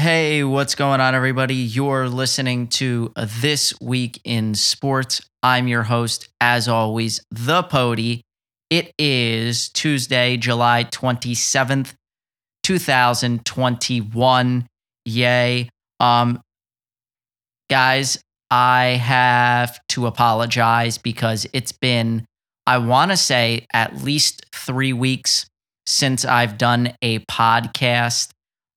Hey, what's going on, everybody? You're listening to This Week in Sports. I'm your host, as always, The Pody. It is Tuesday, July 27th, 2021. Yay. Um, guys, I have to apologize because it's been, I want to say, at least three weeks since I've done a podcast.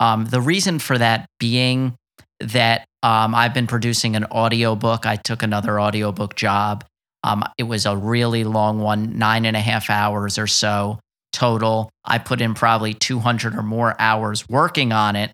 Um, the reason for that being that um, I've been producing an audiobook. I took another audiobook job. Um, it was a really long one, nine and a half hours or so total. I put in probably 200 or more hours working on it.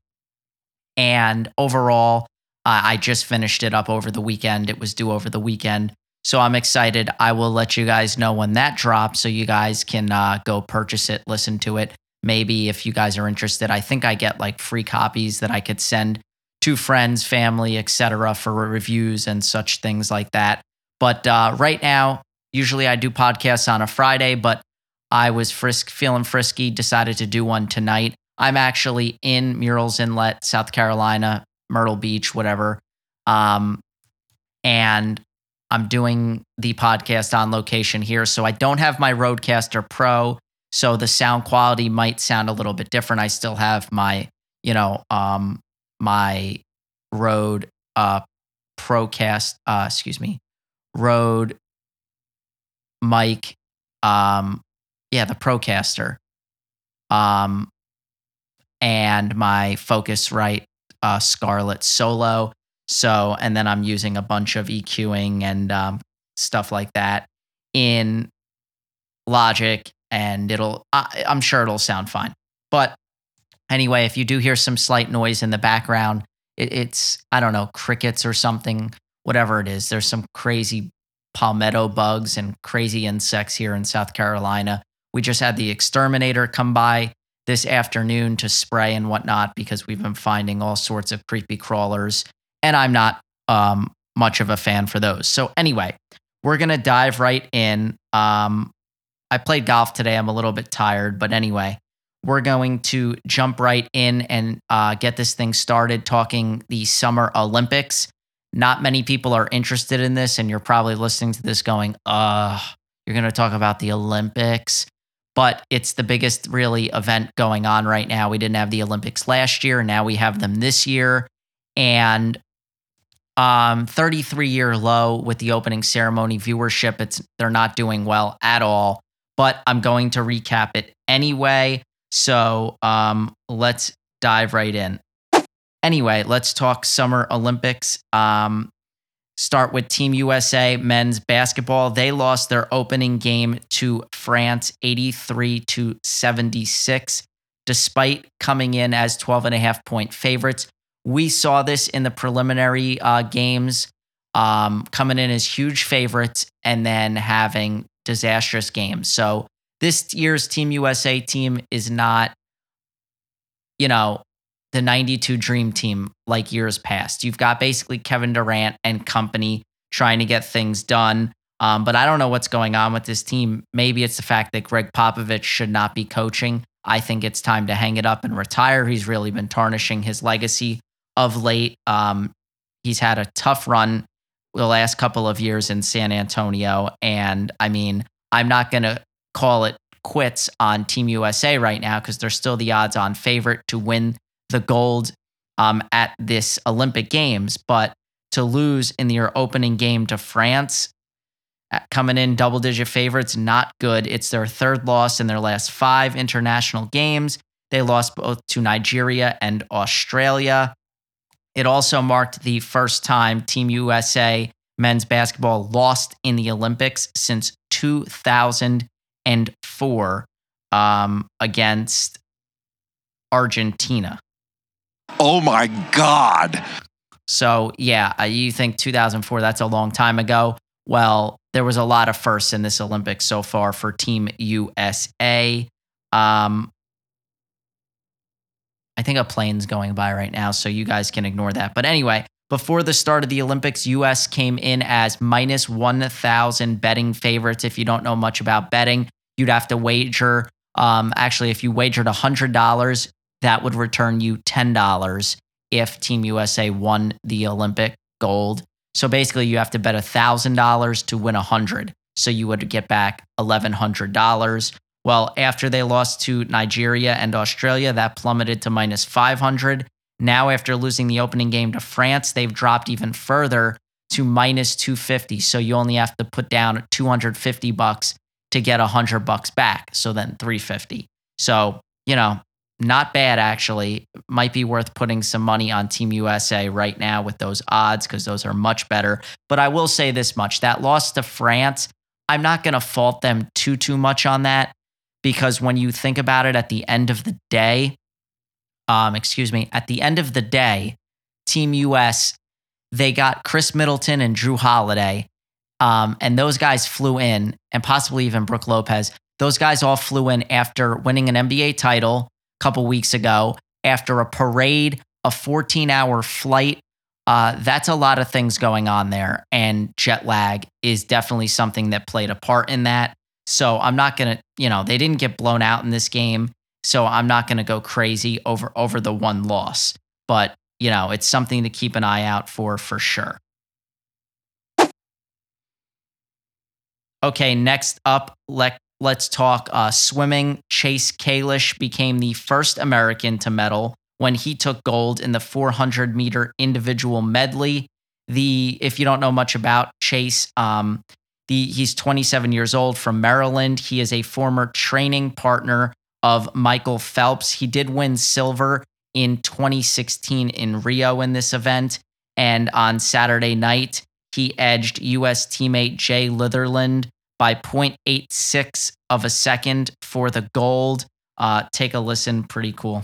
And overall, uh, I just finished it up over the weekend. It was due over the weekend. So I'm excited. I will let you guys know when that drops so you guys can uh, go purchase it, listen to it. Maybe if you guys are interested, I think I get like free copies that I could send to friends, family, etc. for reviews and such things like that. But uh, right now, usually I do podcasts on a Friday, but I was frisk feeling frisky, decided to do one tonight. I'm actually in Murrells Inlet, South Carolina, Myrtle Beach, whatever. Um, and I'm doing the podcast on location here. So I don't have my Rodecaster Pro. So the sound quality might sound a little bit different. I still have my, you know, um, my Rode uh, Procast, uh, excuse me, Rode mic, um, yeah, the Procaster, um, and my Focusrite uh, Scarlett Solo. So, and then I'm using a bunch of EQing and um, stuff like that in Logic, and it'll, I, I'm sure it'll sound fine. But anyway, if you do hear some slight noise in the background, it, it's, I don't know, crickets or something, whatever it is. There's some crazy palmetto bugs and crazy insects here in South Carolina. We just had the exterminator come by this afternoon to spray and whatnot because we've been finding all sorts of creepy crawlers, and I'm not um, much of a fan for those. So, anyway, we're going to dive right in. Um, I played golf today. I'm a little bit tired, but anyway, we're going to jump right in and uh, get this thing started talking the Summer Olympics. Not many people are interested in this, and you're probably listening to this going, uh, you're going to talk about the Olympics. But it's the biggest, really, event going on right now. We didn't have the Olympics last year. Now we have them this year. And um, 33 year low with the opening ceremony viewership. It's they're not doing well at all. But I'm going to recap it anyway. So um, let's dive right in. Anyway, let's talk Summer Olympics. Um, start with Team USA men's basketball. They lost their opening game to France 83 to 76, despite coming in as 12 and a half point favorites. We saw this in the preliminary uh, games, um, coming in as huge favorites and then having disastrous games. So this year's Team USA team is not, you know, the 92 Dream Team like years past. You've got basically Kevin Durant and company trying to get things done. Um, but I don't know what's going on with this team. Maybe it's the fact that Gregg Popovich should not be coaching. I think it's time to hang it up and retire. He's really been tarnishing his legacy of late. Um, he's had a tough run the last couple of years in San Antonio. And I mean, I'm not going to call it quits on Team USA right now because they're still the odds on favorite to win the gold um, at this Olympic Games. But to lose in your opening game to France, uh, coming in double digit favorites, not good. It's their third loss in their last five international games. They lost both to Nigeria and Australia. It also marked the first time Team USA men's basketball lost in the Olympics since 2004 um, against Argentina. Oh my God. So, yeah, uh, you think 2004, that's a long time ago. Well, there was a lot of firsts in this Olympics so far for Team USA. Um, I think a plane's going by right now, so you guys can ignore that. But anyway, before the start of the Olympics, US came in as minus 1,000 betting favorites. If you don't know much about betting, you'd have to wager. Um, actually, if you wagered $100, that would return you $10. if Team USA won the Olympic gold. So basically, you have to bet $1,000 to win 100 So you would get back $1,100. Well, after they lost to Nigeria and Australia, that plummeted to minus 500. Now, after losing the opening game to France, they've dropped even further to minus 250. So you only have to put down 250 bucks to get 100 bucks back. So then 350. So, you know, not bad actually. Might be worth putting some money on Team USA right now with those odds because those are much better. But I will say this much that loss to France, I'm not going to fault them too, too much on that because when you think about it at the end of the day, um, excuse me, at the end of the day, Team US, they got Khris Middleton and Jrue Holiday. Um, and those guys flew in, and possibly even Brook Lopez. Those guys all flew in after winning an NBA title a couple weeks ago, after a parade, a 14 hour flight. Uh, that's a lot of things going on there. And jet lag is definitely something that played a part in that. So I'm not going to, you know, they didn't get blown out in this game. So I'm not going to go crazy over over the one loss. But, you know, it's something to keep an eye out for for sure. Okay, next up, let, let's talk uh, swimming. Chase Kalisz became the first American to medal when he took gold in the 400 meter individual medley. The if you don't know much about Chase, um, the he's 27 years old from Maryland. He is a former training partner of Michael Phelps. He did win silver in 2016 in Rio in this event, and on Saturday night he edged U.S. teammate Jay Litherland by 0.86 of a second for the gold. Uh, take a listen, pretty cool.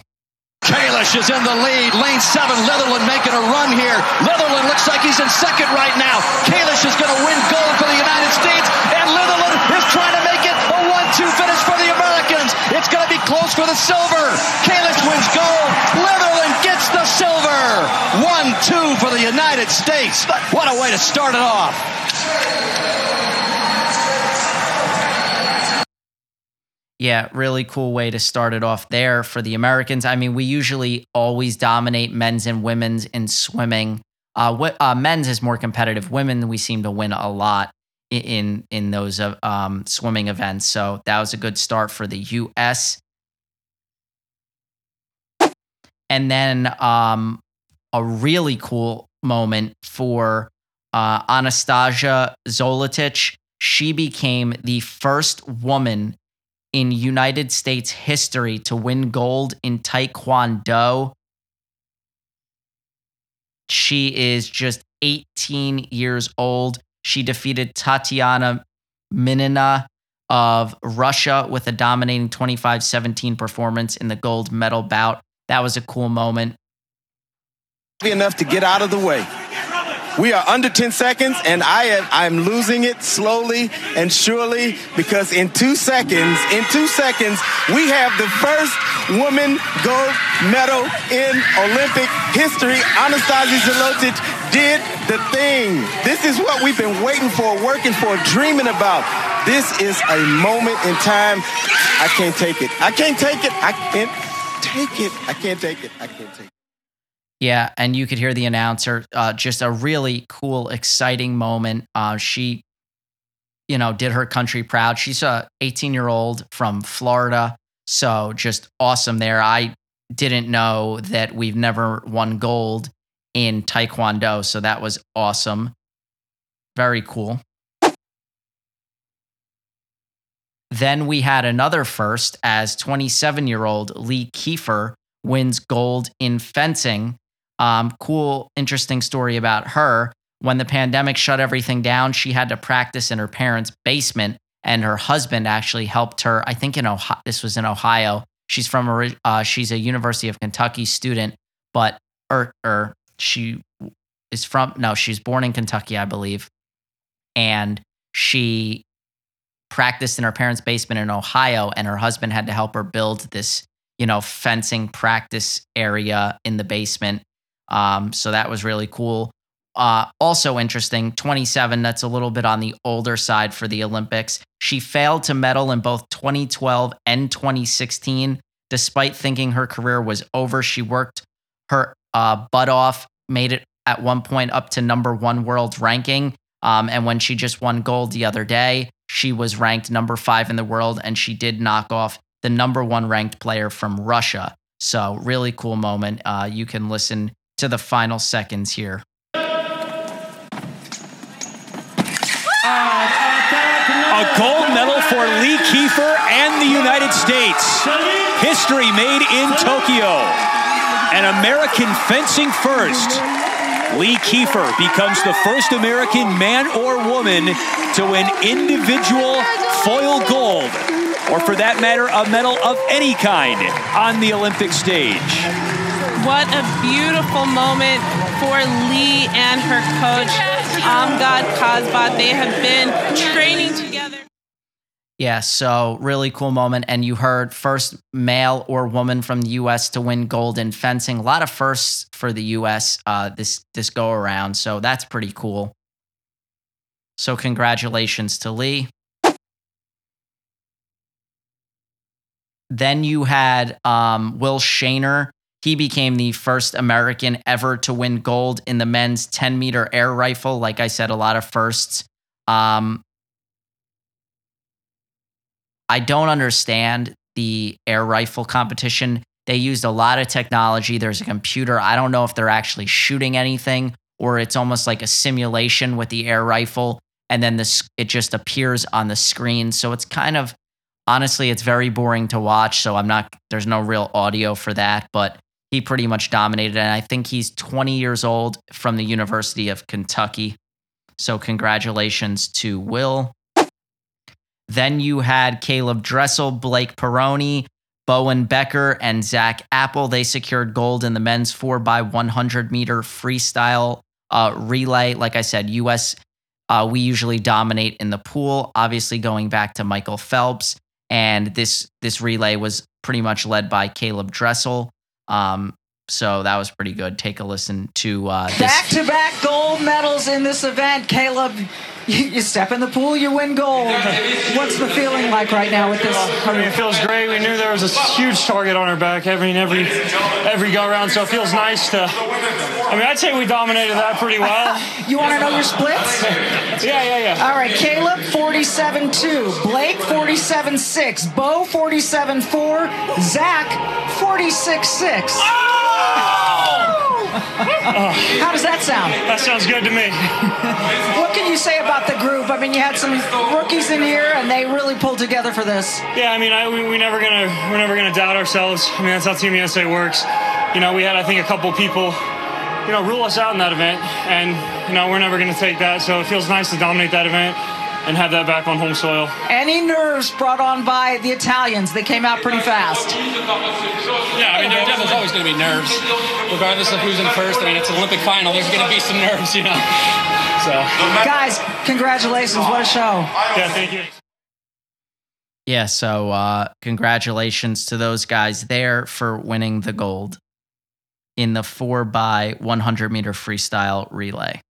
Kalisz is in the lead. Lane seven. Litherland making a run here. Litherland looks like he's in second right now. Kalisz is going to win gold for the United States, and Litherland is trying to make it a one-two finish for the Americans. It's going to be close for the silver. Kalisz wins gold. Litherland gets the silver. One-two for the United States. What a way to start it off. Yeah, really cool way to start it off there for the Americans. I mean, we usually always dominate men's and women's in swimming. Uh, what, uh, men's is more competitive. Women, we seem to win a lot in in those uh, um, swimming events. So that was a good start for the U.S. And then um, a really cool moment for uh, Anastasia Zolotic. She became the first woman in United States history to win gold in Taekwondo. She is just 18 years old. She defeated Tatiana Minina of Russia with a dominating 25 17 performance in the gold medal bout. That was a cool moment. Enough to get out of the way. We are under 10 seconds, and I am I'm losing it slowly and surely because in two seconds, in two seconds, we have the first woman gold medal in Olympic history. Anastasia Zolotic did the thing. This is what we've been waiting for, working for, dreaming about. This is a moment in time. I can't take it. I can't take it. I can't take it. I can't take it. I can't take it. Yeah, and you could hear the announcer. Uh, just a really cool, exciting moment. Uh, she, you know, did her country proud. She's a 18 year old from Florida, so just awesome there. I didn't know that we've never won gold in Taekwondo, so that was awesome. Very cool. Then we had another first as 27 year old Lee Kiefer wins gold in fencing um, cool, interesting story about her. When the pandemic shut everything down, she had to practice in her parents' basement, and her husband actually helped her. I think in Ohio, this was in Ohio. She's from uh, she's a University of Kentucky student, but or or she is from no, she's born in Kentucky, I believe, and she practiced in her parents' basement in Ohio, and her husband had to help her build this, you know, fencing practice area in the basement. Um, so that was really cool. Uh, also interesting, 27, that's a little bit on the older side for the Olympics. She failed to medal in both 2012 and 2016. Despite thinking her career was over, she worked her uh, butt off, made it at one point up to number one world ranking. Um, and when she just won gold the other day, she was ranked number five in the world, and she did knock off the number one ranked player from Russia. So, really cool moment. Uh, you can listen to the final seconds here. A gold medal for Lee Kiefer and the United States. History made in Tokyo. An American fencing first. Lee Kiefer becomes the first American man or woman to win individual foil gold, or for that matter, a medal of any kind on the Olympic stage. What a beautiful moment for Lee and her coach, Amgad Khazbak. They have been training together. Yeah, so really cool moment. And you heard first male or woman from the U.S. to win gold in fencing. A lot of firsts for the U.S. Uh, this this go around. So that's pretty cool. So congratulations to Lee. Then you had um, Will Shaner. He became the first American ever to win gold in the men's 10 meter air rifle. Like I said, a lot of firsts. Um, I don't understand the air rifle competition. They used a lot of technology. There's a computer. I don't know if they're actually shooting anything or it's almost like a simulation with the air rifle and then this it just appears on the screen. So it's kind of honestly it's very boring to watch, so I'm not there's no real audio for that, but he pretty much dominated and I think he's 20 years old from the University of Kentucky. So congratulations to Will. Then you had Caeleb Dressel, Blake Pieroni, Bowen Becker, and Zach Apple. They secured gold in the men's 4x100 meter freestyle uh, relay. Like I said, US, uh, we usually dominate in the pool, obviously going back to Michael Phelps. And this this relay was pretty much led by Caeleb Dressel. Um, so that was pretty good. Take a listen to uh. Back to back gold medals in this event, Caeleb. You, you step in the pool, you win gold. What's the feeling like right now with this? I mean, it feels great. We knew there was a huge target on our back. Mean, every every go around, so it feels nice to. I mean, I'd say we dominated that pretty well. You want to know your splits? Yeah, yeah, yeah. All right, Caeleb 47-2, Blake 47-6, Bo 47-4, Zach 46-6. How does that sound? That sounds good to me. What can you say about the group? I mean, you had some rookies in here, and they really pulled together for this. Yeah, I mean, I, we, we never gonna we're never gonna doubt ourselves. I mean, that's how Team USA works. You know, we had I think a couple people, you know, rule us out in that event, and you know, we're never gonna take that. So it feels nice to dominate that event and have that back on home soil. Any nerves brought on by the Italians? They came out pretty fast. Yeah, I mean, there, there's always going to be nerves, regardless of who's in first. I mean, it's an Olympic final. There's going to be some nerves, you know. So, Guys, congratulations! What a show! Yeah, thank you. Yeah, so uh, congratulations to those guys there for winning the gold in the 4 by 100 meter freestyle relay.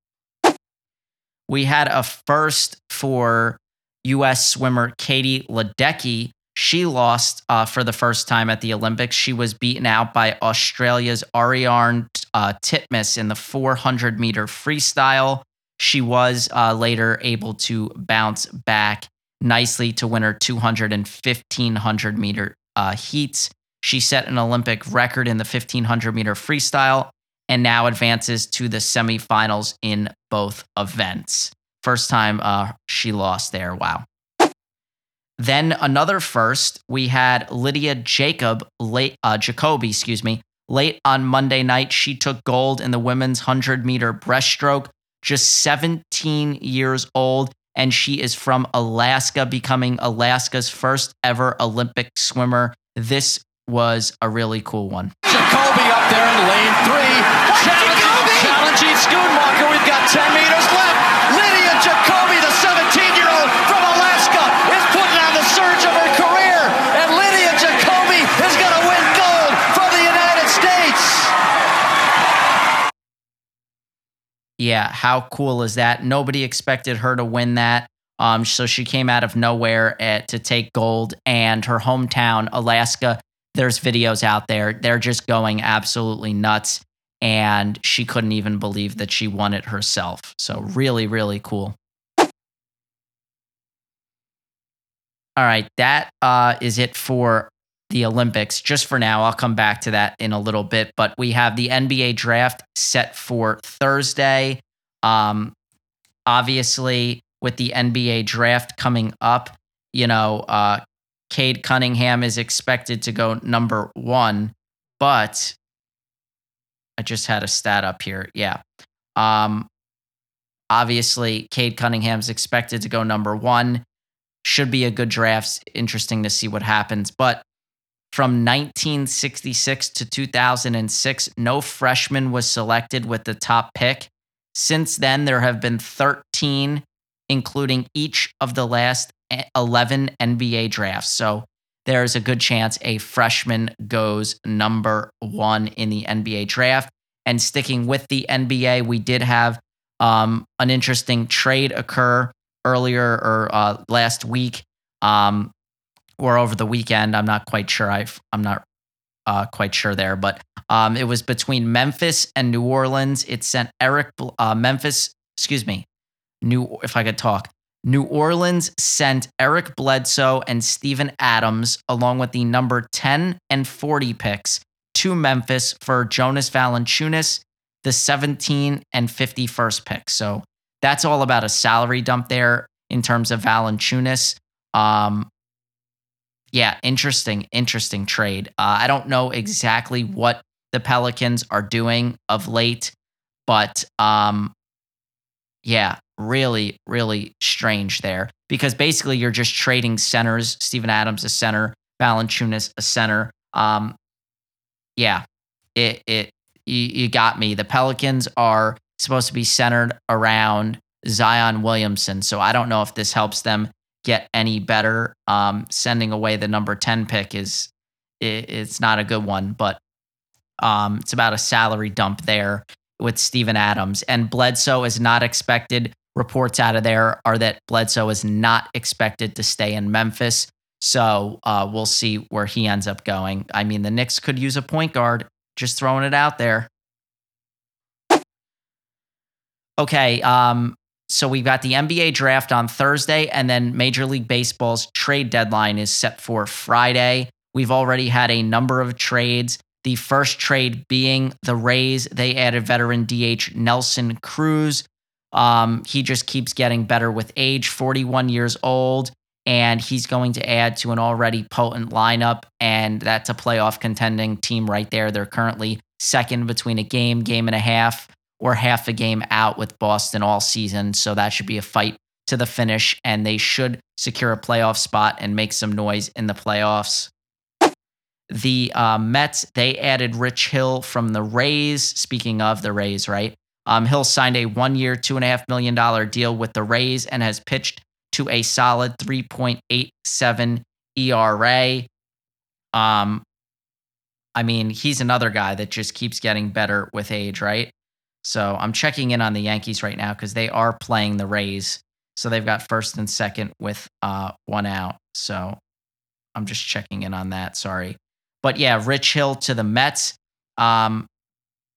We had a first for US swimmer Katie Ledecky. She lost uh, for the first time at the Olympics. She was beaten out by Australia's Ariarne uh, Titmus in the 400 meter freestyle. She was uh, later able to bounce back nicely to win her 200 and 1500 meter uh, heats. She set an Olympic record in the 1500 meter freestyle and now advances to the semifinals in both events. First time uh, she lost there. Wow. Then another first, we had Lydia Jacob late uh, Jacoby, excuse me, late on Monday night. She took gold in the women's 100 meter breaststroke, just 17 years old, and she is from Alaska, becoming Alaska's first ever Olympic swimmer. This was a really cool one. Jacoby there in lane three. Challenging, challenging Schoenmaker. We've got 10 meters left. Lydia Jacoby, the 17-year-old from Alaska, is putting on the surge of her career. And Lydia Jacoby is going to win gold for the United States. Yeah, how cool is that? Nobody expected her to win that. Um, so she came out of nowhere at, to take gold, and her hometown, Alaska. There's videos out there. They're just going absolutely nuts. and she couldn't even believe that she won it herself. So really, really cool. All right, that uh, is it for the Olympics. Just for now, I'll come back to that in a little bit. But we have the NBA draft set for Thursday. Um, obviously, with the NBA draft coming up, you know, uh, Cade Cunningham is expected to go number one, but I just had a stat up here. Yeah. Um, obviously, Cade Cunningham's expected to go number one. Should be a good draft. Interesting to see what happens. But from 1966 to 2006, no freshman was selected with the top pick. Since then, there have been 13, including each of the last 11 NBA drafts. So there's a good chance a freshman goes number one in the NBA draft. And sticking with the NBA, we did have um, an interesting trade occur earlier or uh, last week um, or over the weekend. I'm not quite sure. i am not uh, quite sure there, but um, it was between Memphis and New Orleans. It sent Eric uh, Memphis, excuse me, New. If I could talk, New Orleans sent Eric Bledsoe and Steven Adams along with the number 10 and 40 picks to Memphis for Jonas Valanciunas, the 17 and 51st pick. So that's all about a salary dump there in terms of Valanciunas. Um, yeah, interesting, interesting trade. Uh, I don't know exactly what the Pelicans are doing of late, but um, yeah, really, really strange there because basically you're just trading centers. Steven Adams a center, Valanciunas a center. Um, yeah, it it you, you got me. The Pelicans are supposed to be centered around Zion Williamson, so I don't know if this helps them get any better. Um, sending away the number ten pick is it, it's not a good one, but um, it's about a salary dump there with Steven Adams and Bledsoe is not expected reports out of there are that Bledsoe is not expected to stay in Memphis. So uh, we'll see where he ends up going. I mean, the Knicks could use a point guard, just throwing it out there. Okay. Um, so we've got the NBA draft on Thursday, and then Major League Baseball's trade deadline is set for Friday. We've already had a number of trades. The first trade being the Rays. They added veteran DH Nelson Cruz. Um, he just keeps getting better with age, 41 years old, and he's going to add to an already potent lineup. And that's a playoff contending team right there. They're currently second between a game, game and a half, or half a game out with Boston all season. So that should be a fight to the finish, and they should secure a playoff spot and make some noise in the playoffs. The uh, Mets, they added Rich Hill from the Rays. Speaking of the Rays, right? Um, Hill signed a one year, $2.5 million deal with the Rays and has pitched to a solid 3.87 ERA. Um, I mean, he's another guy that just keeps getting better with age, right? So I'm checking in on the Yankees right now because they are playing the Rays. So they've got first and second with uh, one out. So I'm just checking in on that. Sorry. But yeah, Rich Hill to the Mets. Um,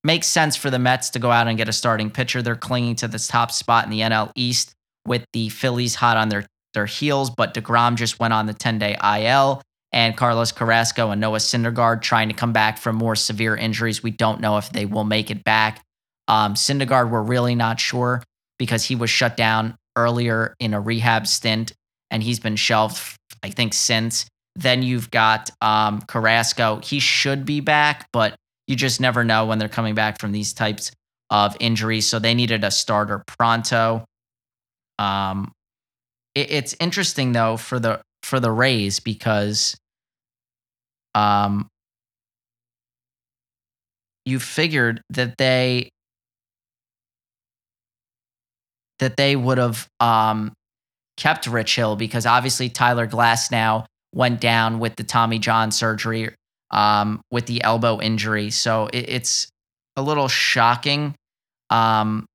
makes sense for the Mets to go out and get a starting pitcher. They're clinging to this top spot in the NL East with the Phillies hot on their, their heels, but DeGrom just went on the 10 day IL. And Carlos Carrasco and Noah Syndergaard trying to come back from more severe injuries. We don't know if they will make it back. Um, Syndergaard, we're really not sure because he was shut down earlier in a rehab stint and he's been shelved, I think, since. Then you've got um, Carrasco. He should be back, but you just never know when they're coming back from these types of injuries. So they needed a starter pronto. Um, it, it's interesting though for the for the Rays because um, you figured that they that they would have um, kept Rich Hill because obviously Tyler Glasnow went down with the Tommy John surgery um, with the elbow injury. So it, it's a little shocking um,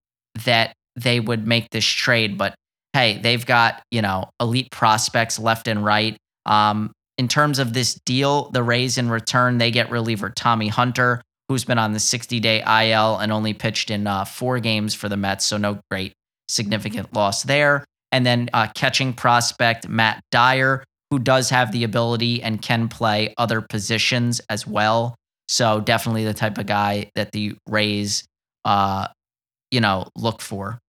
that they would make this trade. But hey, they've got, you know, elite prospects left and right. Um, in terms of this deal, the Rays in return, they get reliever Tommy Hunter, who's been on the 60 day IL and only pitched in uh, four games for the Mets. So no great significant loss there. And then uh, catching prospect Matt Dyer, who does have the ability and can play other positions as well. So definitely the type of guy that the Rays, uh, you know, look for.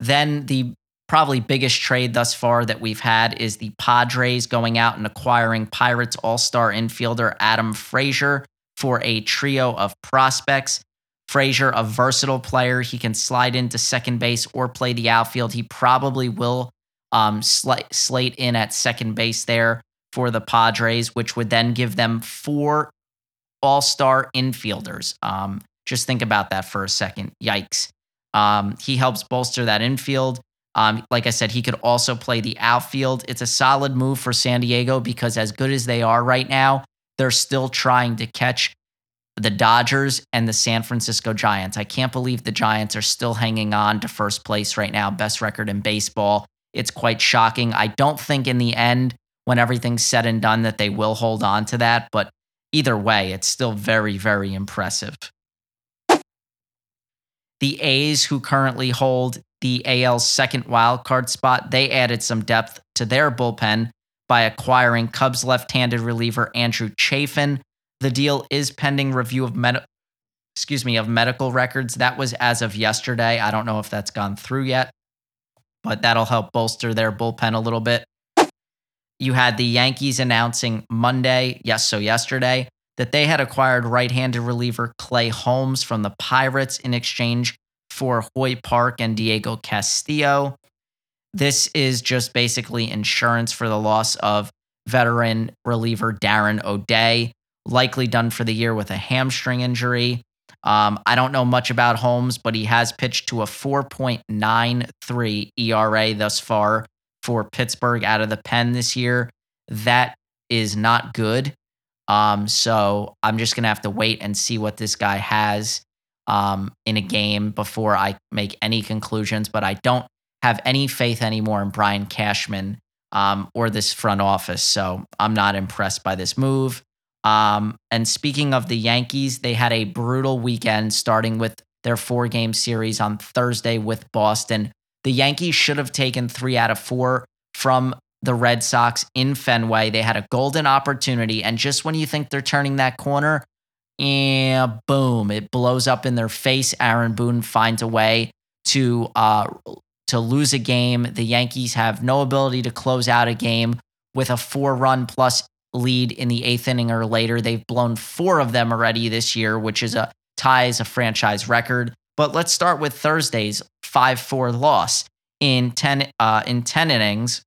Then the probably biggest trade thus far that we've had is the Padres going out and acquiring Pirates All Star infielder Adam Frazier for a trio of prospects. Frazier, a versatile player, he can slide into second base or play the outfield. He probably will um, sl- slate in at second base there for the Padres, which would then give them four All Star infielders. Um, just think about that for a second. Yikes. Um, he helps bolster that infield. Um, like I said, he could also play the outfield. It's a solid move for San Diego because, as good as they are right now, they're still trying to catch the Dodgers and the San Francisco Giants. I can't believe the Giants are still hanging on to first place right now, best record in baseball. It's quite shocking. I don't think in the end, when everything's said and done, that they will hold on to that. But either way, it's still very, very impressive. The A's, who currently hold the AL's second wildcard spot, they added some depth to their bullpen by acquiring Cubs left-handed reliever Andrew Chafin. The deal is pending review of med- excuse me of medical records. That was as of yesterday. I don't know if that's gone through yet, but that'll help bolster their bullpen a little bit. You had the Yankees announcing Monday, yes, so yesterday, that they had acquired right handed reliever Clay Holmes from the Pirates in exchange for Hoy Park and Diego Castillo. This is just basically insurance for the loss of veteran reliever Darren O'Day, likely done for the year with a hamstring injury. Um, I don't know much about Holmes, but he has pitched to a 4.93 ERA thus far for Pittsburgh out of the pen this year. That is not good. Um, so I'm just gonna have to wait and see what this guy has um, in a game before I make any conclusions. But I don't have any faith anymore in Brian Cashman um, or this front office. So I'm not impressed by this move. Um, and speaking of the Yankees, they had a brutal weekend starting with their four game series on Thursday with Boston. The Yankees should have taken three out of four from the Red Sox in Fenway. They had a golden opportunity. And just when you think they're turning that corner, and boom, it blows up in their face. Aaron Boone finds a way to uh, to lose a game. The Yankees have no ability to close out a game with a four run plus lead in the eighth inning or later. They've blown four of them already this year, which is a ties a franchise record. But let's start with Thursday's 5 4 loss in 10, uh, in 10 innings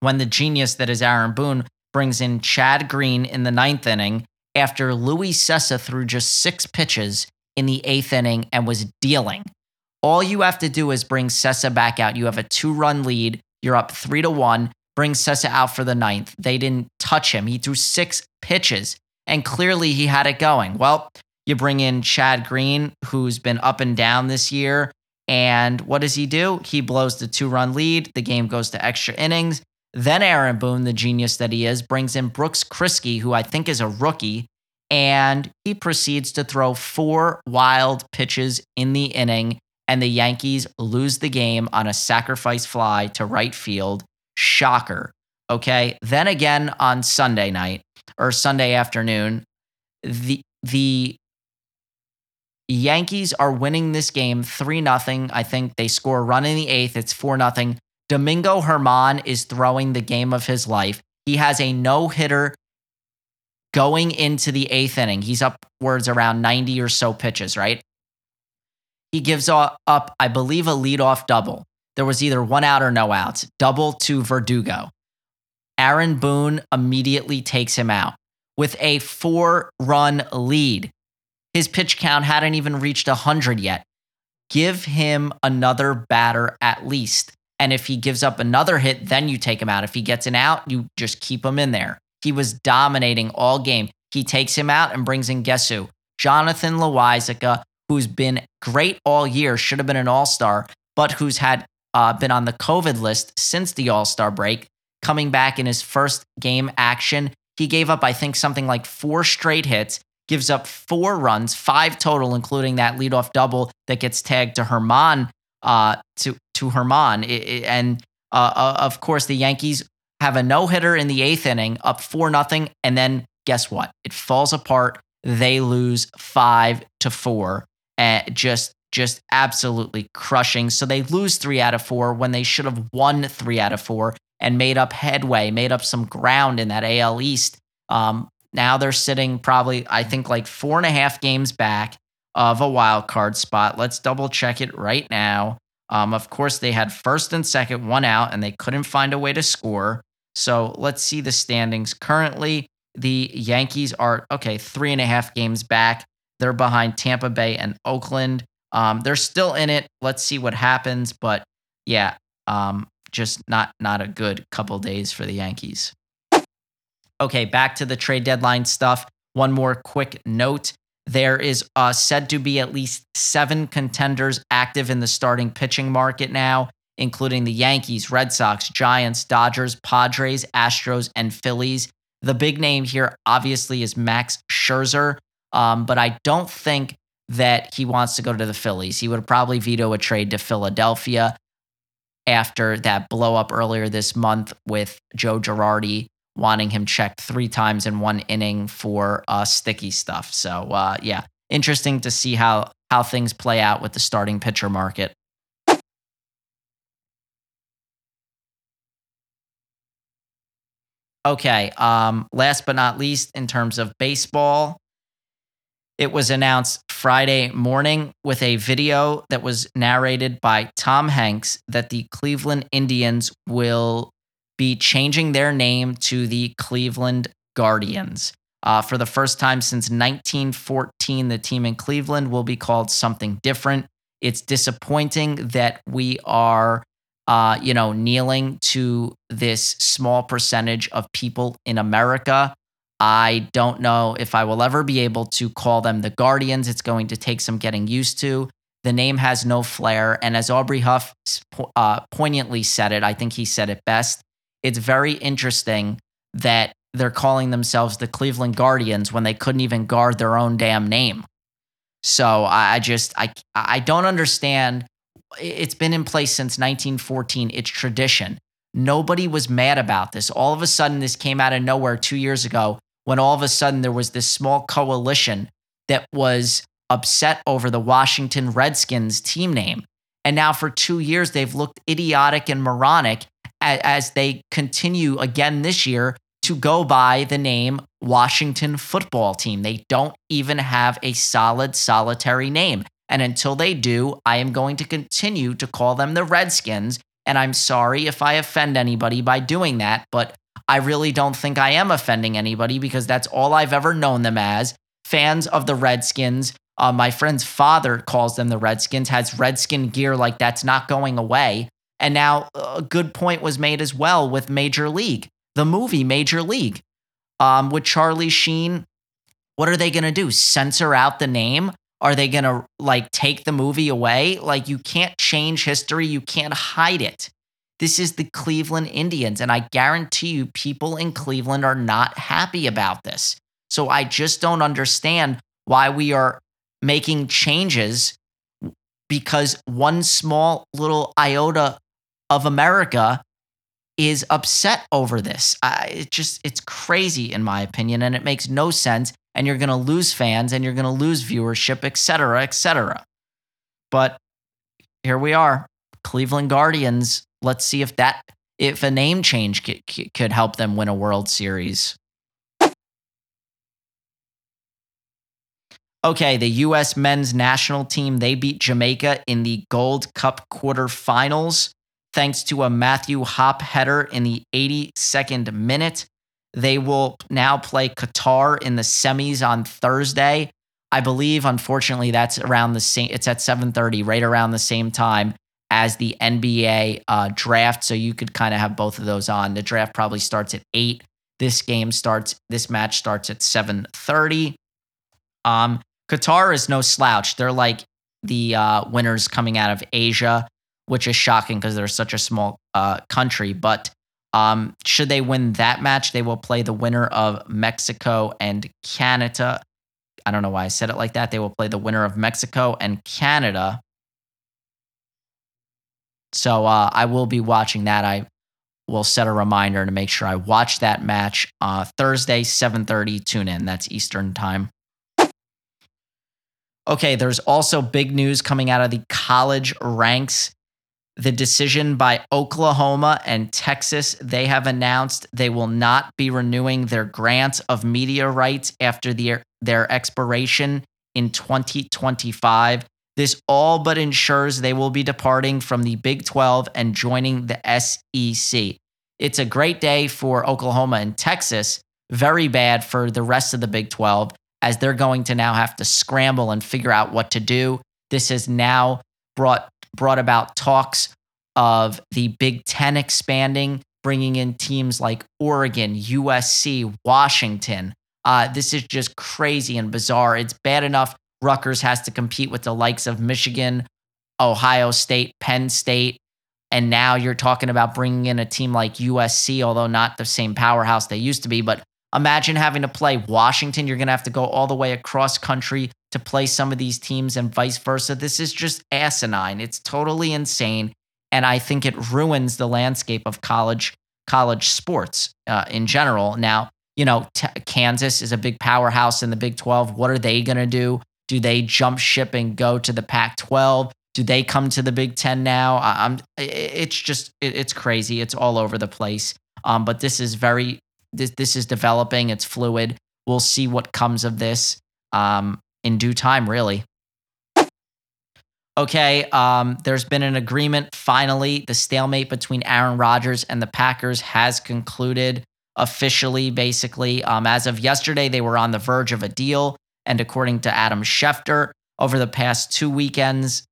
when the genius that is Aaron Boone brings in Chad Green in the ninth inning after Luis Cessa threw just six pitches in the eighth inning and was dealing. All you have to do is bring Cessa back out. You have a two run lead. You're up three to one. Bring Cessa out for the ninth. They didn't touch him. He threw six pitches and clearly he had it going. Well, you bring in Chad Green, who's been up and down this year. And what does he do? He blows the two run lead. The game goes to extra innings. Then Aaron Boone, the genius that he is, brings in Brooks Kriske, who I think is a rookie, and he proceeds to throw four wild pitches in the inning. And the Yankees lose the game on a sacrifice fly to right field. Shocker. Okay. Then again on Sunday night or Sunday afternoon, the the Yankees are winning this game 3 0. I think they score a run in the eighth. It's 4 0. Domingo Germán is throwing the game of his life. He has a no hitter going into the eighth inning. He's upwards around 90 or so pitches, right? He gives up, I believe, a leadoff double. There was either one out or no outs, double to Verdugo. Aaron Boone immediately takes him out with a four run lead. His pitch count hadn't even reached 100 yet. Give him another batter at least. And if he gives up another hit, then you take him out. If he gets an out, you just keep him in there. He was dominating all game. He takes him out and brings in guess who? Jonathan Loáisiga, who's been great all year, should have been an all star, but who's had uh, been on the COVID list since the all star break. Coming back in his first game action, He gave up, I think, something like four straight hits, gives up four runs, five total, including that leadoff double that gets tagged to Germán, uh, to to Germán, It- it- and uh, uh, of course the Yankees have a no hitter in the eighth inning, up four nothing, and then guess what? It falls apart. They lose five to four, and just just absolutely crushing. So they lose three out of four when they should have won three out of four and made up headway, made up some ground in that AL East. Um, now they're sitting probably, I think, like four and a half games back of a wild card spot. Let's double check it right now. Um, of course, they had first and second, one out, and they couldn't find a way to score. So let's see the standings. Currently, the Yankees are, okay, three and a half games back. They're behind Tampa Bay and Oakland. Um, they're still in it. Let's see what happens. But yeah, um, just not not a good couple days for the Yankees. Okay, back to the trade deadline stuff. One more quick note. There is uh, said to be at least seven contenders active in the starting pitching market now, including the Yankees, Red Sox, Giants, Dodgers, Padres, Astros, and Phillies. The big name here, obviously, is Max Scherzer, um, but I don't think that he wants to go to the Phillies. He would probably veto a trade to Philadelphia after that blow up earlier this month with Joe Girardi wanting him checked three times in one inning for uh, sticky stuff. So uh, yeah, interesting to see how how things play out with the starting pitcher market. Okay, um, last but not least, in terms of baseball, it was announced Friday morning with a video that was narrated by Tom Hanks that the Cleveland Indians will be changing their name to the Cleveland Guardians. Uh, for the first time since 1914, the team in Cleveland will be called something different. It's disappointing that we are, uh, you know, kneeling to this small percentage of people in America. I don't know if I will ever be able to call them the Guardians. It's going to take some getting used to. The name has no flair. And as Aubrey Huff uh, poignantly said it, I think he said it best. It's very interesting that they're calling themselves the Cleveland Guardians when they couldn't even guard their own damn name. So I just I I don't understand. It's been in place since 1914. It's tradition. Nobody was mad about this. All of a sudden, this came out of nowhere two years ago when all of a sudden there was this small coalition that was upset over the Washington Redskins team name. And now for two years, they've looked idiotic and moronic a- as they continue again this year to go by the name Washington football team. They don't even have a solid, solitary name. And until they do, I am going to continue to call them the Redskins. And I'm sorry if I offend anybody by doing that, but I really don't think I am offending anybody because that's all I've ever known them as. Fans of the Redskins. Uh, my friend's father calls them the Redskins, has Redskin gear like that's not going away. And now a good point was made as well with Major League, the movie Major League, um, with Charlie Sheen. What are they going to do? Censor out the name? Are they going to like take the movie away? Like, you can't change history, you can't hide it. This is the Cleveland Indians. And I guarantee you, people in Cleveland are not happy about this. So I just don't understand why we are making changes because one small little iota of America is upset over this. I, it just it's crazy in my opinion and it makes no sense and you're going to lose fans and you're going to lose viewership, et cetera, et cetera. But here we are, Cleveland Guardians. Let's see if that if a name change could, could help them win a World Series. Okay, the U.S. men's national team, they beat Jamaica in the Gold Cup quarterfinals thanks to a Matthew Hoppe header in the 82nd minute. They will now play Qatar in the semis on Thursday. I believe, unfortunately, that's around the same. It's at 7:30, right around the same time as the NBA uh, draft. So you could kind of have both of those on. The draft probably starts at eight. This game starts. This match starts at 7:30. Um, Qatar is no slouch. They're like the uh, winners coming out of Asia, which is shocking because they're such a small uh, country. But Um, should they win that match, they will play the winner of Mexico and Canada. I don't know why I said it like that. They will play the winner of Mexico and Canada. So uh, I will be watching that. I will set a reminder to make sure I watch that match uh, Thursday, 7:30. Tune in. That's Eastern time. Okay, there's also big news coming out of the college ranks. The decision by Oklahoma and Texas, they have announced they will not be renewing their grants of media rights after the, their expiration in 2025. This all but ensures they will be departing from the Big 12 and joining the SEC. It's a great day for Oklahoma and Texas, very bad for the rest of the Big 12 as they're going to now have to scramble and figure out what to do. This has now brought brought about talks of the Big 10 expanding, bringing in teams like Oregon, USC, Washington. Uh, this is just crazy and bizarre. It's bad enough Rutgers has to compete with the likes of Michigan, Ohio State, Penn State, and now you're talking about bringing in a team like USC, although not the same powerhouse they used to be. But imagine having to play Washington. You're going to have to go all the way across country to play some of these teams and vice versa. This is just asinine. It's totally insane. And I think it ruins the landscape of college college sports uh, in general. Now, you know, t- Kansas is a big powerhouse in the Big 12. What are they going to do? Do they jump ship and go to the Pac 12? Do they come to the Big Ten now? I'm. It's just it's crazy. It's all over the place. Um, but this is very this this is developing. It's fluid. We'll see what comes of this um, in due time. Really. Okay, um, there's been an agreement. Finally, the stalemate between Aaron Rodgers and the Packers has concluded officially. Basically, um, as of yesterday, they were on the verge of a deal. And according to Adam Schefter, over the past two weekends,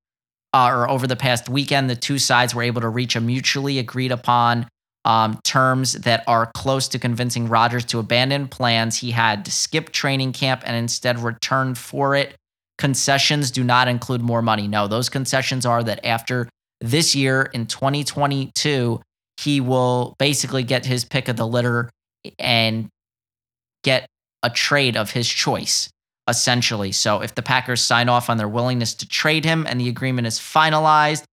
uh, or over the past weekend, the two sides were able to reach a mutually agreed upon um, terms that are close to convincing Rodgers to abandon plans he had to skip training camp and instead return for it. Concessions do not include more money. No, those concessions are that after this year in 2022, he will basically get his pick of the litter and get a trade of his choice essentially. So if the Packers sign off on their willingness to trade him and the agreement is finalized,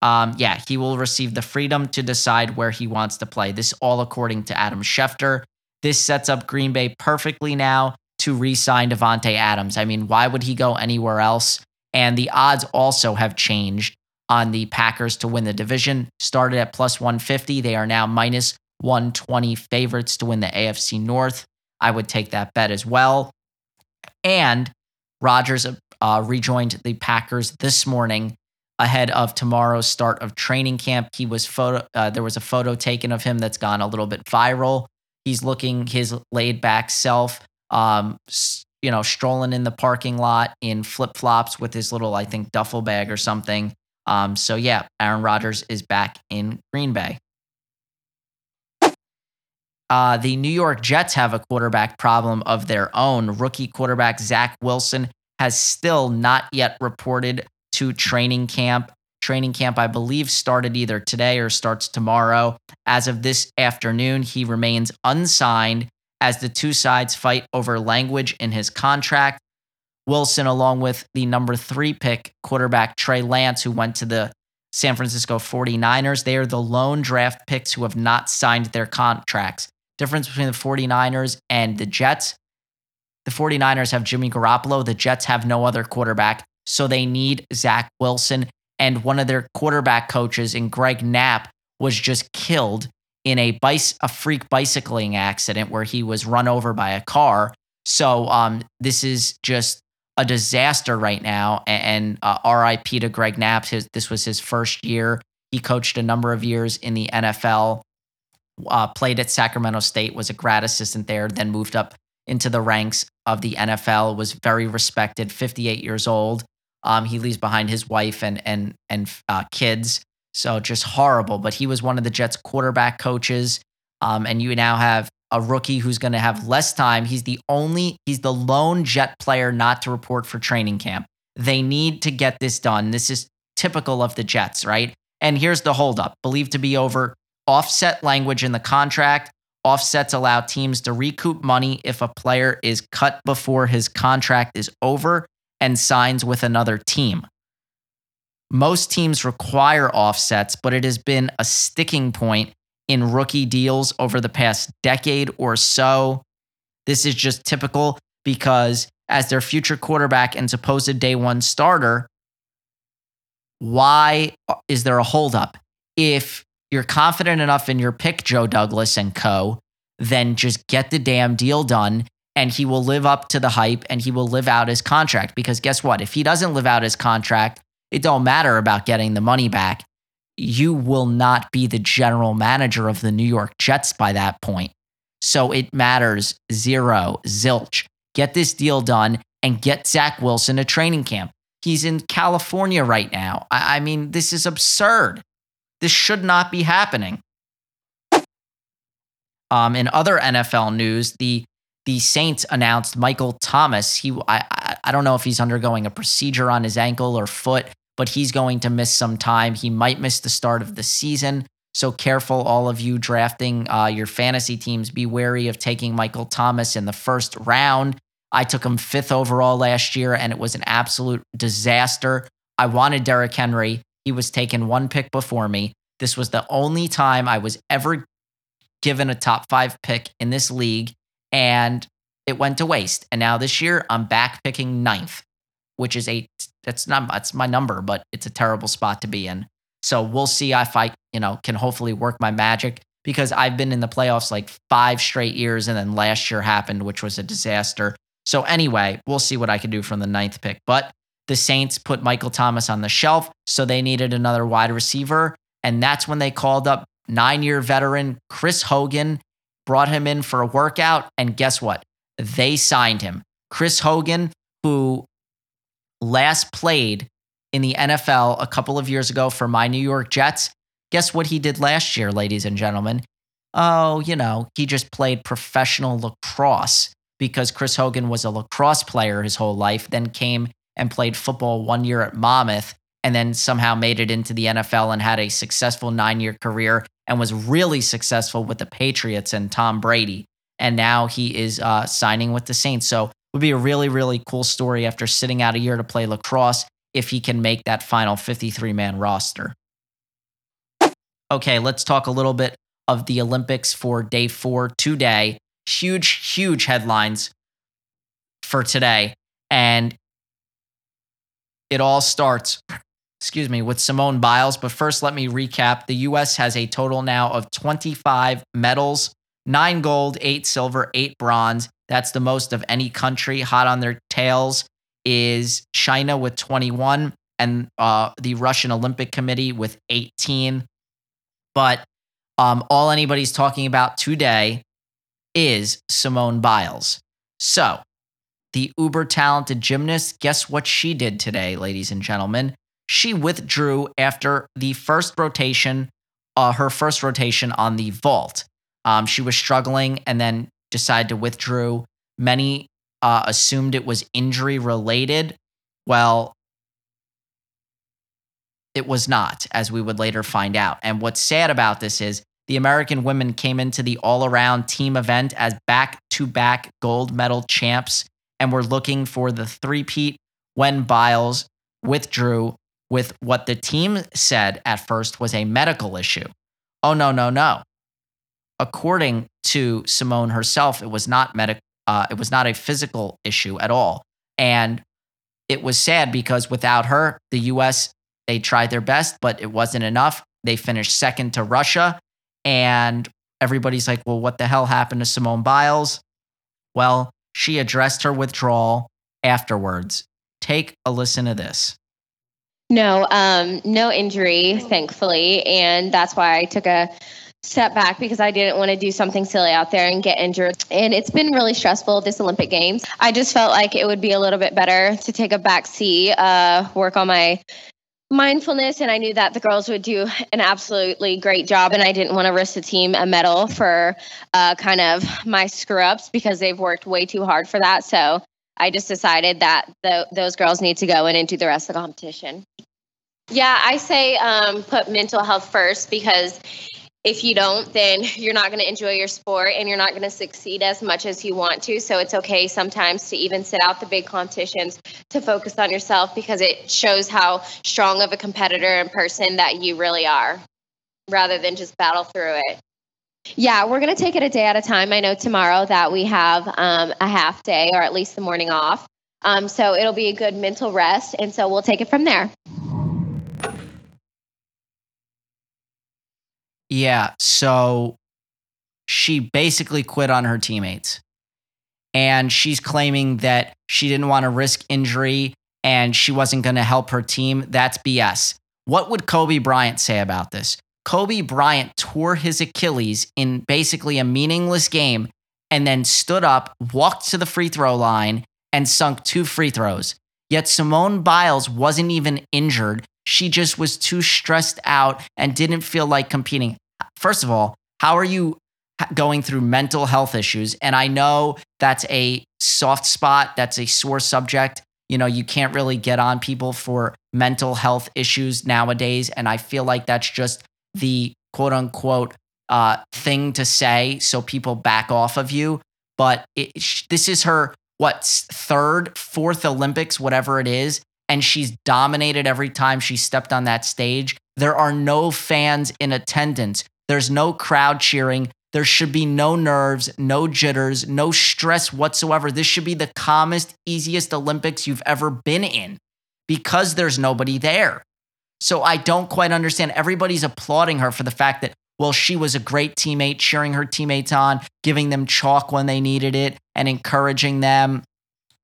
um, yeah, he will receive the freedom to decide where he wants to play. This all according to Adam Schefter. This sets up Green Bay perfectly now to re-sign Davante Adams. I mean, why would he go anywhere else? And the odds also have changed on the Packers to win the division. Started at plus 150. They are now minus 120 favorites to win the AFC North. I would take that bet as well. And Rodgers uh, rejoined the Packers this morning ahead of tomorrow's start of training camp. He was photo. Uh, there was a photo taken of him that's gone a little bit viral. He's looking his laid back self. Um, you know, strolling in the parking lot in flip flops with his little, I think, duffel bag or something. Um, so yeah, Aaron Rodgers is back in Green Bay. Uh, the New York Jets have a quarterback problem of their own. Rookie quarterback Zach Wilson has still not yet reported to training camp. Training camp, I believe, started either today or starts tomorrow. As of this afternoon, he remains unsigned as the two sides fight over language in his contract. Wilson, along with the number three pick quarterback Trey Lance, who went to the San Francisco 49ers, they are the lone draft picks who have not signed their contracts difference between the 49ers and the Jets. The 49ers have Jimmy Garoppolo. The Jets have no other quarterback. So they need Zach Wilson. And one of their quarterback coaches in Greg Knapp was just killed in a, bice, a freak bicycling accident where he was run over by a car. So um, this is just a disaster right now. And uh, RIP to Greg Knapp. His, this was his first year. He coached a number of years in the NFL uh, played at Sacramento State, was a grad assistant there, then moved up into the ranks of the NFL, was very respected, 58 years old. Um, he leaves behind his wife and and and uh, kids, so just horrible. But he was one of the Jets' quarterback coaches, um, and you now have a rookie who's going to have less time. He's the only, he's the lone Jet player not to report for training camp. They need to get this done. This is typical of the Jets, right? And here's the holdup: believed to be over offset language in the contract. Offsets allow teams to recoup money if a player is cut before his contract is over and signs with another team. Most teams require offsets, but it has been a sticking point in rookie deals over the past decade or so. This is just typical because, as their future quarterback and supposed day one starter, why is there a holdup? If you're confident enough in your pick, Joe Douglas and co., then just get the damn deal done and he will live up to the hype and he will live out his contract. Because guess what? If he doesn't live out his contract, it don't matter about getting the money back. You will not be the general manager of the New York Jets by that point. So it matters zero, zilch. Get this deal done and get Zach Wilson a training camp. He's in California right now. I, I mean, this is absurd. This should not be happening. Um, in other NFL news, the the Saints announced Michael Thomas. He, I, I don't know if he's undergoing a procedure on his ankle or foot, but he's going to miss some time. He might miss the start of the season. So careful, all of you drafting uh, your fantasy teams. Be wary of taking Michael Thomas in the first round. I took him fifth overall last year, and it was an absolute disaster. I wanted Derrick Henry. He was taken one pick before me. This was the only time I was ever given a top five pick in this league, and it went to waste. And now this year, I'm back picking ninth, which is a that's not that's my number, but it's a terrible spot to be in. So we'll see if I you know can hopefully work my magic because I've been in the playoffs like five straight years, and then last year happened, which was a disaster. So anyway, we'll see what I can do from the ninth pick. But the Saints put Michael Thomas on the shelf, so they needed another wide receiver. And that's when they called up nine year veteran Chris Hogan, brought him in for a workout. And guess what? They signed him. Chris Hogan, who last played in the NFL a couple of years ago for my New York Jets. Guess what he did last year, ladies and gentlemen? Oh, you know, he just played professional lacrosse because Chris Hogan was a lacrosse player his whole life, then came and played football one year at Monmouth, and then somehow made it into the NFL and had a successful nine year career and was really successful with the Patriots and Tom Brady. And now he is uh, signing with the Saints. So it would be a really, really cool story after sitting out a year to play lacrosse if he can make that final 53 man roster. Okay, let's talk a little bit of the Olympics for day four today huge, huge headlines for today. And it all starts, excuse me, with Simone Biles. But first, let me recap. The US has a total now of 25 medals nine gold, eight silver, eight bronze. That's the most of any country. Hot on their tails is China with 21 and uh, the Russian Olympic Committee with 18. But um, all anybody's talking about today is Simone Biles. So, the uber talented gymnast, guess what she did today, ladies and gentlemen? She withdrew after the first rotation, uh, her first rotation on the vault. Um, she was struggling and then decided to withdraw. Many uh, assumed it was injury related. Well, it was not, as we would later find out. And what's sad about this is the American women came into the all around team event as back to back gold medal champs and were looking for the three-peat when Biles withdrew with what the team said at first was a medical issue. Oh, no, no, no. According to Simone herself, it was not medic. Uh, it was not a physical issue at all, and it was sad because without her, the U.S. they tried their best, but it wasn't enough. They finished second to Russia, and everybody's like, well, what the hell happened to Simone Biles? Well, she addressed her withdrawal afterwards. Take a listen to this. No, um, no injury, thankfully. And that's why I took a step back because I didn't want to do something silly out there and get injured. And it's been really stressful this Olympic Games. I just felt like it would be a little bit better to take a back seat, uh, work on my mindfulness and I knew that the girls would do an absolutely great job and I didn't want to risk the team a medal for uh, kind of my screw ups because they've worked way too hard for that. So I just decided that the, those girls need to go in and do the rest of the competition. Yeah, I say um, put mental health first because if you don't, then you're not going to enjoy your sport and you're not going to succeed as much as you want to. So it's okay sometimes to even sit out the big competitions to focus on yourself because it shows how strong of a competitor and person that you really are rather than just battle through it. Yeah, we're going to take it a day at a time. I know tomorrow that we have um, a half day or at least the morning off. Um, so it'll be a good mental rest. And so we'll take it from there. Yeah. So she basically quit on her teammates. And she's claiming that she didn't want to risk injury and she wasn't going to help her team. That's BS. What would Kobe Bryant say about this? Kobe Bryant tore his Achilles in basically a meaningless game and then stood up, walked to the free throw line, and sunk two free throws. Yet Simone Biles wasn't even injured. She just was too stressed out and didn't feel like competing. First of all, how are you going through mental health issues? And I know that's a soft spot, that's a sore subject. You know, you can't really get on people for mental health issues nowadays. And I feel like that's just the quote unquote uh, thing to say so people back off of you. But it, this is her, what, third, fourth Olympics, whatever it is. And she's dominated every time she stepped on that stage. There are no fans in attendance. There's no crowd cheering. There should be no nerves, no jitters, no stress whatsoever. This should be the calmest, easiest Olympics you've ever been in because there's nobody there. So I don't quite understand. Everybody's applauding her for the fact that, well, she was a great teammate, cheering her teammates on, giving them chalk when they needed it, and encouraging them.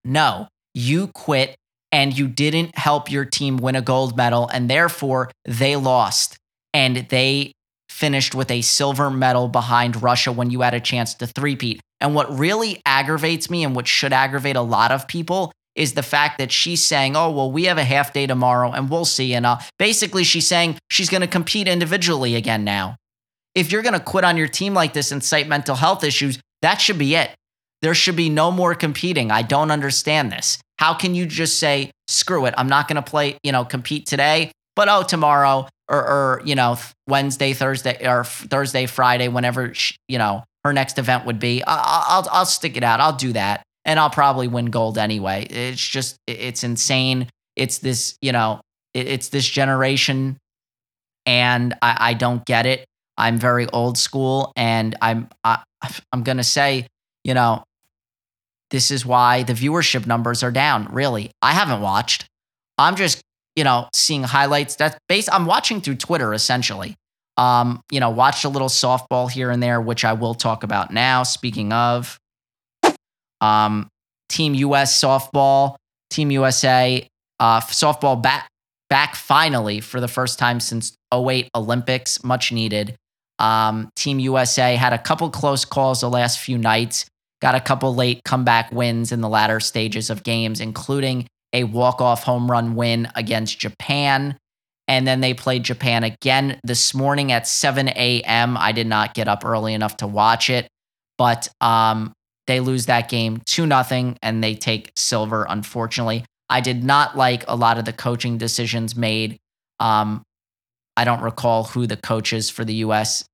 No, you quit and you didn't help your team win a gold medal, and therefore they lost. And they finished with a silver medal behind Russia when you had a chance to threepeat. And what really aggravates me and what should aggravate a lot of people is the fact that she's saying, oh, well, we have a half day tomorrow and we'll see. And uh, basically, she's saying she's going to compete individually again now. If you're going to quit on your team like this and cite mental health issues, that should be it. There should be no more competing. I don't understand this. How can you just say, screw it, I'm not going to play, you know, compete today, but oh, tomorrow or, or you know Wednesday, Thursday, or Thursday, Friday, whenever she, you know her next event would be. I'll, I'll I'll stick it out. I'll do that, and I'll probably win gold anyway. It's just it's insane. It's this you know it's this generation, and I, I don't get it. I'm very old school, and I'm I, I'm gonna say you know this is why the viewership numbers are down. Really, I haven't watched. I'm just you know, seeing highlights. That's based. I'm watching through Twitter essentially. Um, you know, watched a little softball here and there, which I will talk about now. Speaking of, um, Team US softball, Team USA uh, softball back back finally for the first time since 08 Olympics, much needed. Um, Team USA had a couple close calls the last few nights, got a couple late comeback wins in the latter stages of games, including a walk-off home run win against Japan. And then they played Japan again this morning at 7 a.m. I did not get up early enough to watch it, but um, they lose that game 2 nothing, and they take silver, unfortunately. I did not like a lot of the coaching decisions made. Um, I don't recall who the coach is for the U.S.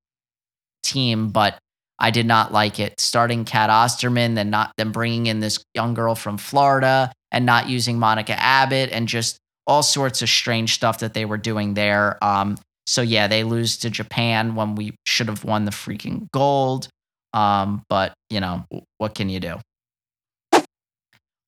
team, but I did not like it. Starting Cat Osterman, then not then bringing in this young girl from Florida, and not using Monica Abbott and just all sorts of strange stuff that they were doing there. Um, so yeah, they lose to Japan when we should have won the freaking gold. Um, but you know, what can you do?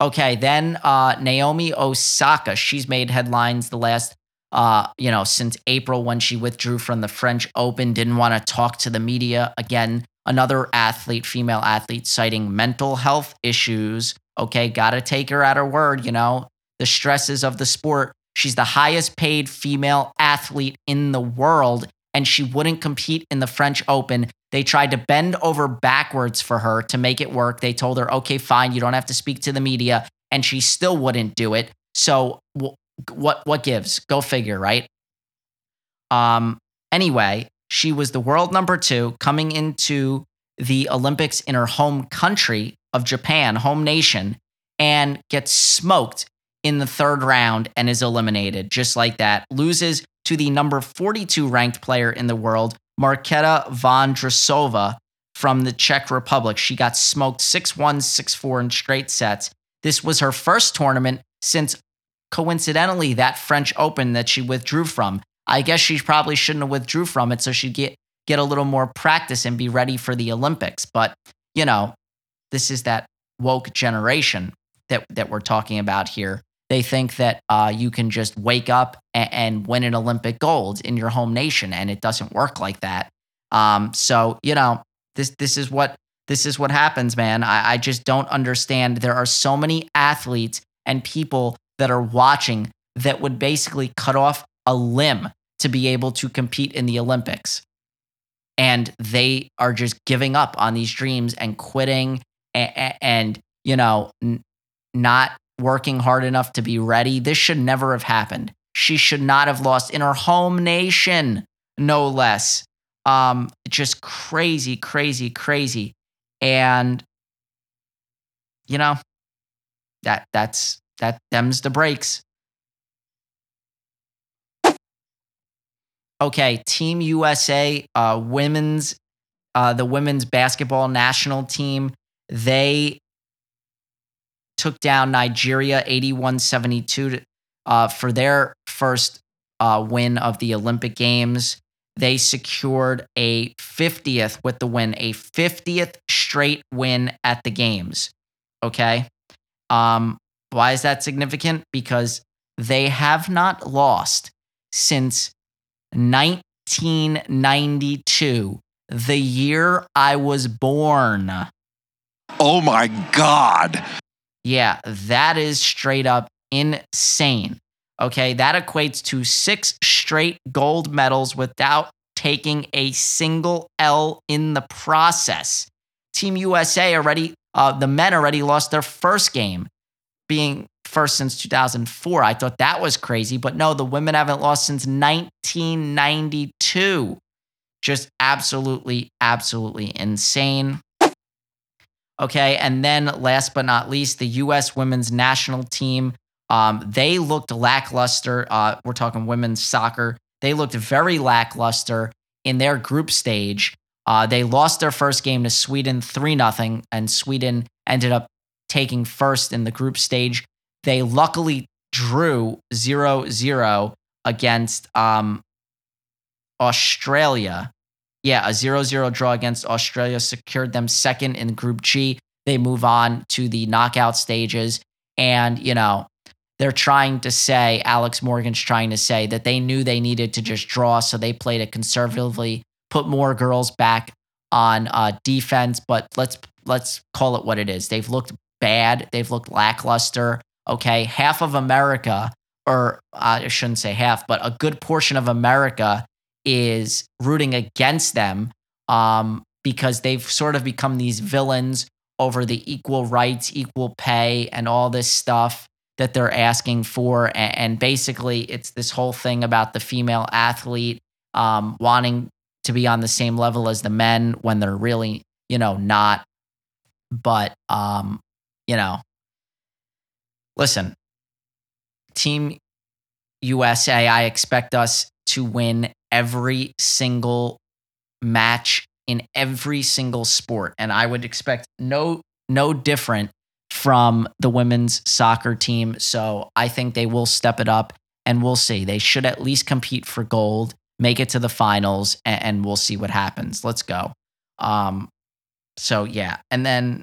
Okay, then uh, Naomi Osaka, she's made headlines the last uh, you know, since April when she withdrew from the French Open, didn't want to talk to the media again. Another athlete, female athlete, citing mental health issues Okay, got to take her at her word, you know, the stresses of the sport. She's the highest paid female athlete in the world, and she wouldn't compete in the French Open. They tried to bend over backwards for her to make it work. They told her, okay, fine, you don't have to speak to the media, and she still wouldn't do it. So, what what gives? Go figure, right? Um. Anyway, she was the world number two coming into the Olympics in her home country of Japan, home nation, and gets smoked in the third round and is eliminated just like that. Loses to the number 42 ranked player in the world, Marketa Vondrousova from the Czech Republic. She got smoked 6 1, 6 4 in straight sets. This was her first tournament since coincidentally that French Open that she withdrew from. I guess she probably shouldn't have withdrew from it so she'd get get a little more practice and be ready for the Olympics. But, you know, this is that woke generation that that we're talking about here. They think that uh, you can just wake up and, and, win an Olympic gold in your home nation, and it doesn't work like that. Um, so you know this this is what this is what happens, man. I, I just don't understand. There are so many athletes and people that are watching that would basically cut off a limb to be able to compete in the Olympics. And they are just giving up on these dreams and quitting and, you know, n- not working hard enough to be ready. This should never have happened. She should not have lost in her home nation, no less. Um, just crazy, crazy, crazy. And you know, that that's that them's the breaks. Okay, Team USA, uh, women's, uh, the women's basketball national team, they took down Nigeria 81 72 uh, for their first uh, win of the Olympic Games. They secured a 50th with the win, a 50th straight win at the Games. Okay. Um, why is that significant? Because they have not lost since 1992, the year I was born. Oh my God. Yeah, that is straight up insane. Okay, that equates to six straight gold medals without taking a single L in the process. Team USA already, uh, the men already lost their first game, being first since 2004. I thought that was crazy, but no, the women haven't lost since 1992. Just absolutely, absolutely insane. Okay. And then last but not least, the U.S. women's national team. Um, they looked lackluster. Uh, we're talking women's soccer. They looked very lackluster in their group stage. Uh, they lost their first game to Sweden 3 0, and Sweden ended up taking first in the group stage. They luckily drew 0 0 against um, Australia yeah, a 0 0 draw against Australia secured them second in Group G. They move on to the knockout stages. And, you know, they're trying to say, Alex Morgan's trying to say that they knew they needed to just draw. So they played it conservatively, put more girls back on uh, defense. But let's let's call it what it is. They've looked bad. They've looked lackluster. Okay. Half of America, or uh, I shouldn't say half, but a good portion of America is rooting against them um, because they've sort of become these villains over the equal rights, equal pay, and all this stuff that they're asking for. And, and basically, it's this whole thing about the female athlete um, wanting to be on the same level as the men when they're really, you know, not. But, um, you know, listen, Team USA, I expect us to win every single match in every single sport. And I would expect no no different from the women's soccer team. So I think they will step it up and we'll see. They should at least compete for gold, make it to the finals, and, and we'll see what happens. Let's go. Um, so yeah. And then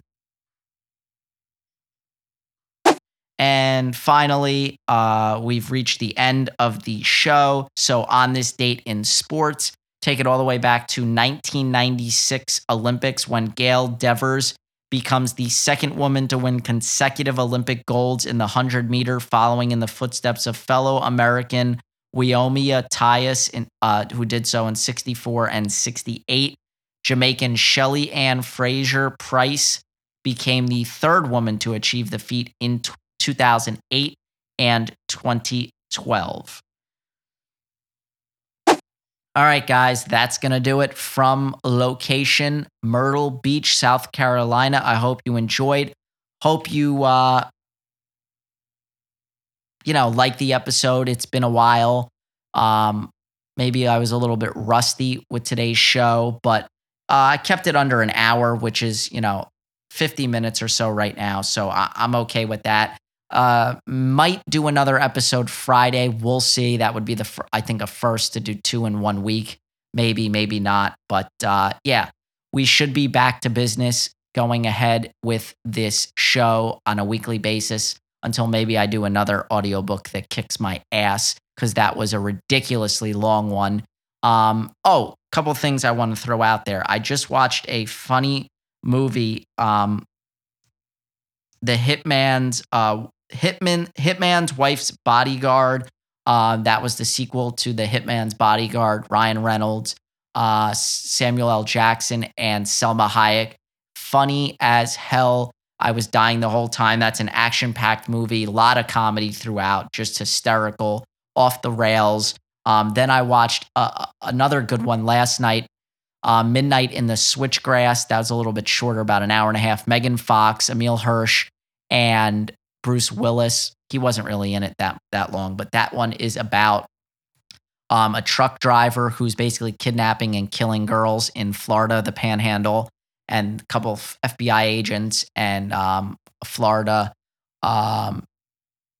And finally, uh, we've reached the end of the show. So, on this date in sports, take it all the way back to 1996 Olympics when Gail Devers becomes the second woman to win consecutive Olympic golds in the 100 meter, following in the footsteps of fellow American Wyomia Tyus, in, uh, who did so in 64 and 68. Jamaican Shelly Ann Fraser Pryce became the third woman to achieve the feat in 2008 and 2012. All right, guys, that's going to do it from location Myrtle Beach, South Carolina. I hope you enjoyed. Hope you, uh, you know, like the episode. It's been a while. Um, maybe I was a little bit rusty with today's show, but uh, I kept it under an hour, which is, you know, 50 minutes or so right now. So I- I'm okay with that. Uh, might do another episode Friday. We'll see. That would be the, fir- I think, a first to do two in one week. Maybe, maybe not. But uh, yeah, we should be back to business going ahead with this show on a weekly basis until maybe I do another audiobook that kicks my ass because that was a ridiculously long one. Um, oh, couple things I want to throw out there. I just watched a funny movie, um, The Hitman's uh, Hitman Hitman's Wife's Bodyguard. Uh, that was the sequel to The Hitman's Bodyguard. Ryan Reynolds, uh, Samuel L. Jackson, and Salma Hayek. Funny as hell. I was dying the whole time. That's an action packed movie, a lot of comedy throughout, just hysterical, off the rails. Um, then I watched uh, another good one last night, uh, Midnight in the Switchgrass. That was a little bit shorter, about an hour and a half. Megan Fox, Emile Hirsch, and Bruce Willis. He wasn't really in it that that long, but that one is about um, a truck driver who's basically kidnapping and killing girls in Florida, the Panhandle, and a couple of FBI agents and um, a Florida um,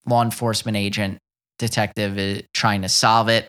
law enforcement agent detective is trying to solve it.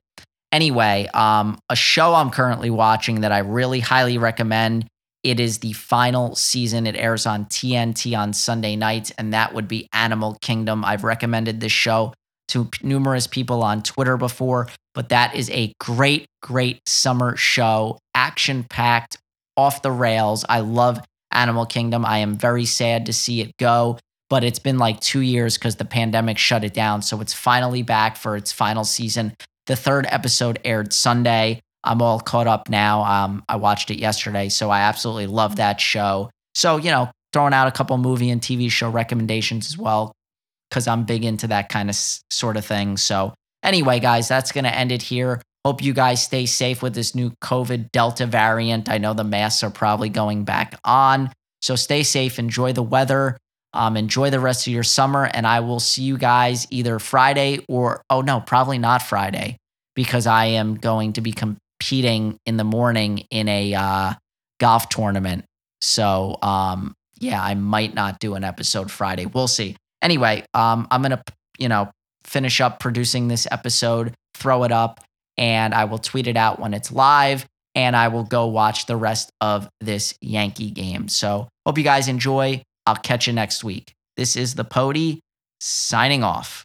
Anyway, um, a show I'm currently watching that I really highly recommend. It is the final season. It airs on TNT on Sunday nights, and that would be Animal Kingdom. I've recommended this show to numerous people on Twitter before, but that is a great, great summer show, action packed, off the rails. I love Animal Kingdom. I am very sad to see it go, but it's been like two years because the pandemic shut it down. So it's finally back for its final season. The third episode aired Sunday. I'm all caught up now. Um, I watched it yesterday, so I absolutely love that show. So, you know, throwing out a couple movie and TV show recommendations as well, because I'm big into that kind of s- sort of thing. So, anyway, guys, that's going to end it here. Hope you guys stay safe with this new COVID Delta variant. I know the masks are probably going back on. So, stay safe, enjoy the weather, um, enjoy the rest of your summer, and I will see you guys either Friday or, oh no, probably not Friday, because I am going to be competing in the morning in a uh, golf tournament. So, um, yeah, I might not do an episode Friday. We'll see. Anyway, um, I'm gonna, you know, finish up producing this episode, throw it up, and I will tweet it out when it's live. And I will go watch the rest of this Yankee game. So, hope you guys enjoy. I'll catch you next week. This is the Pody signing off.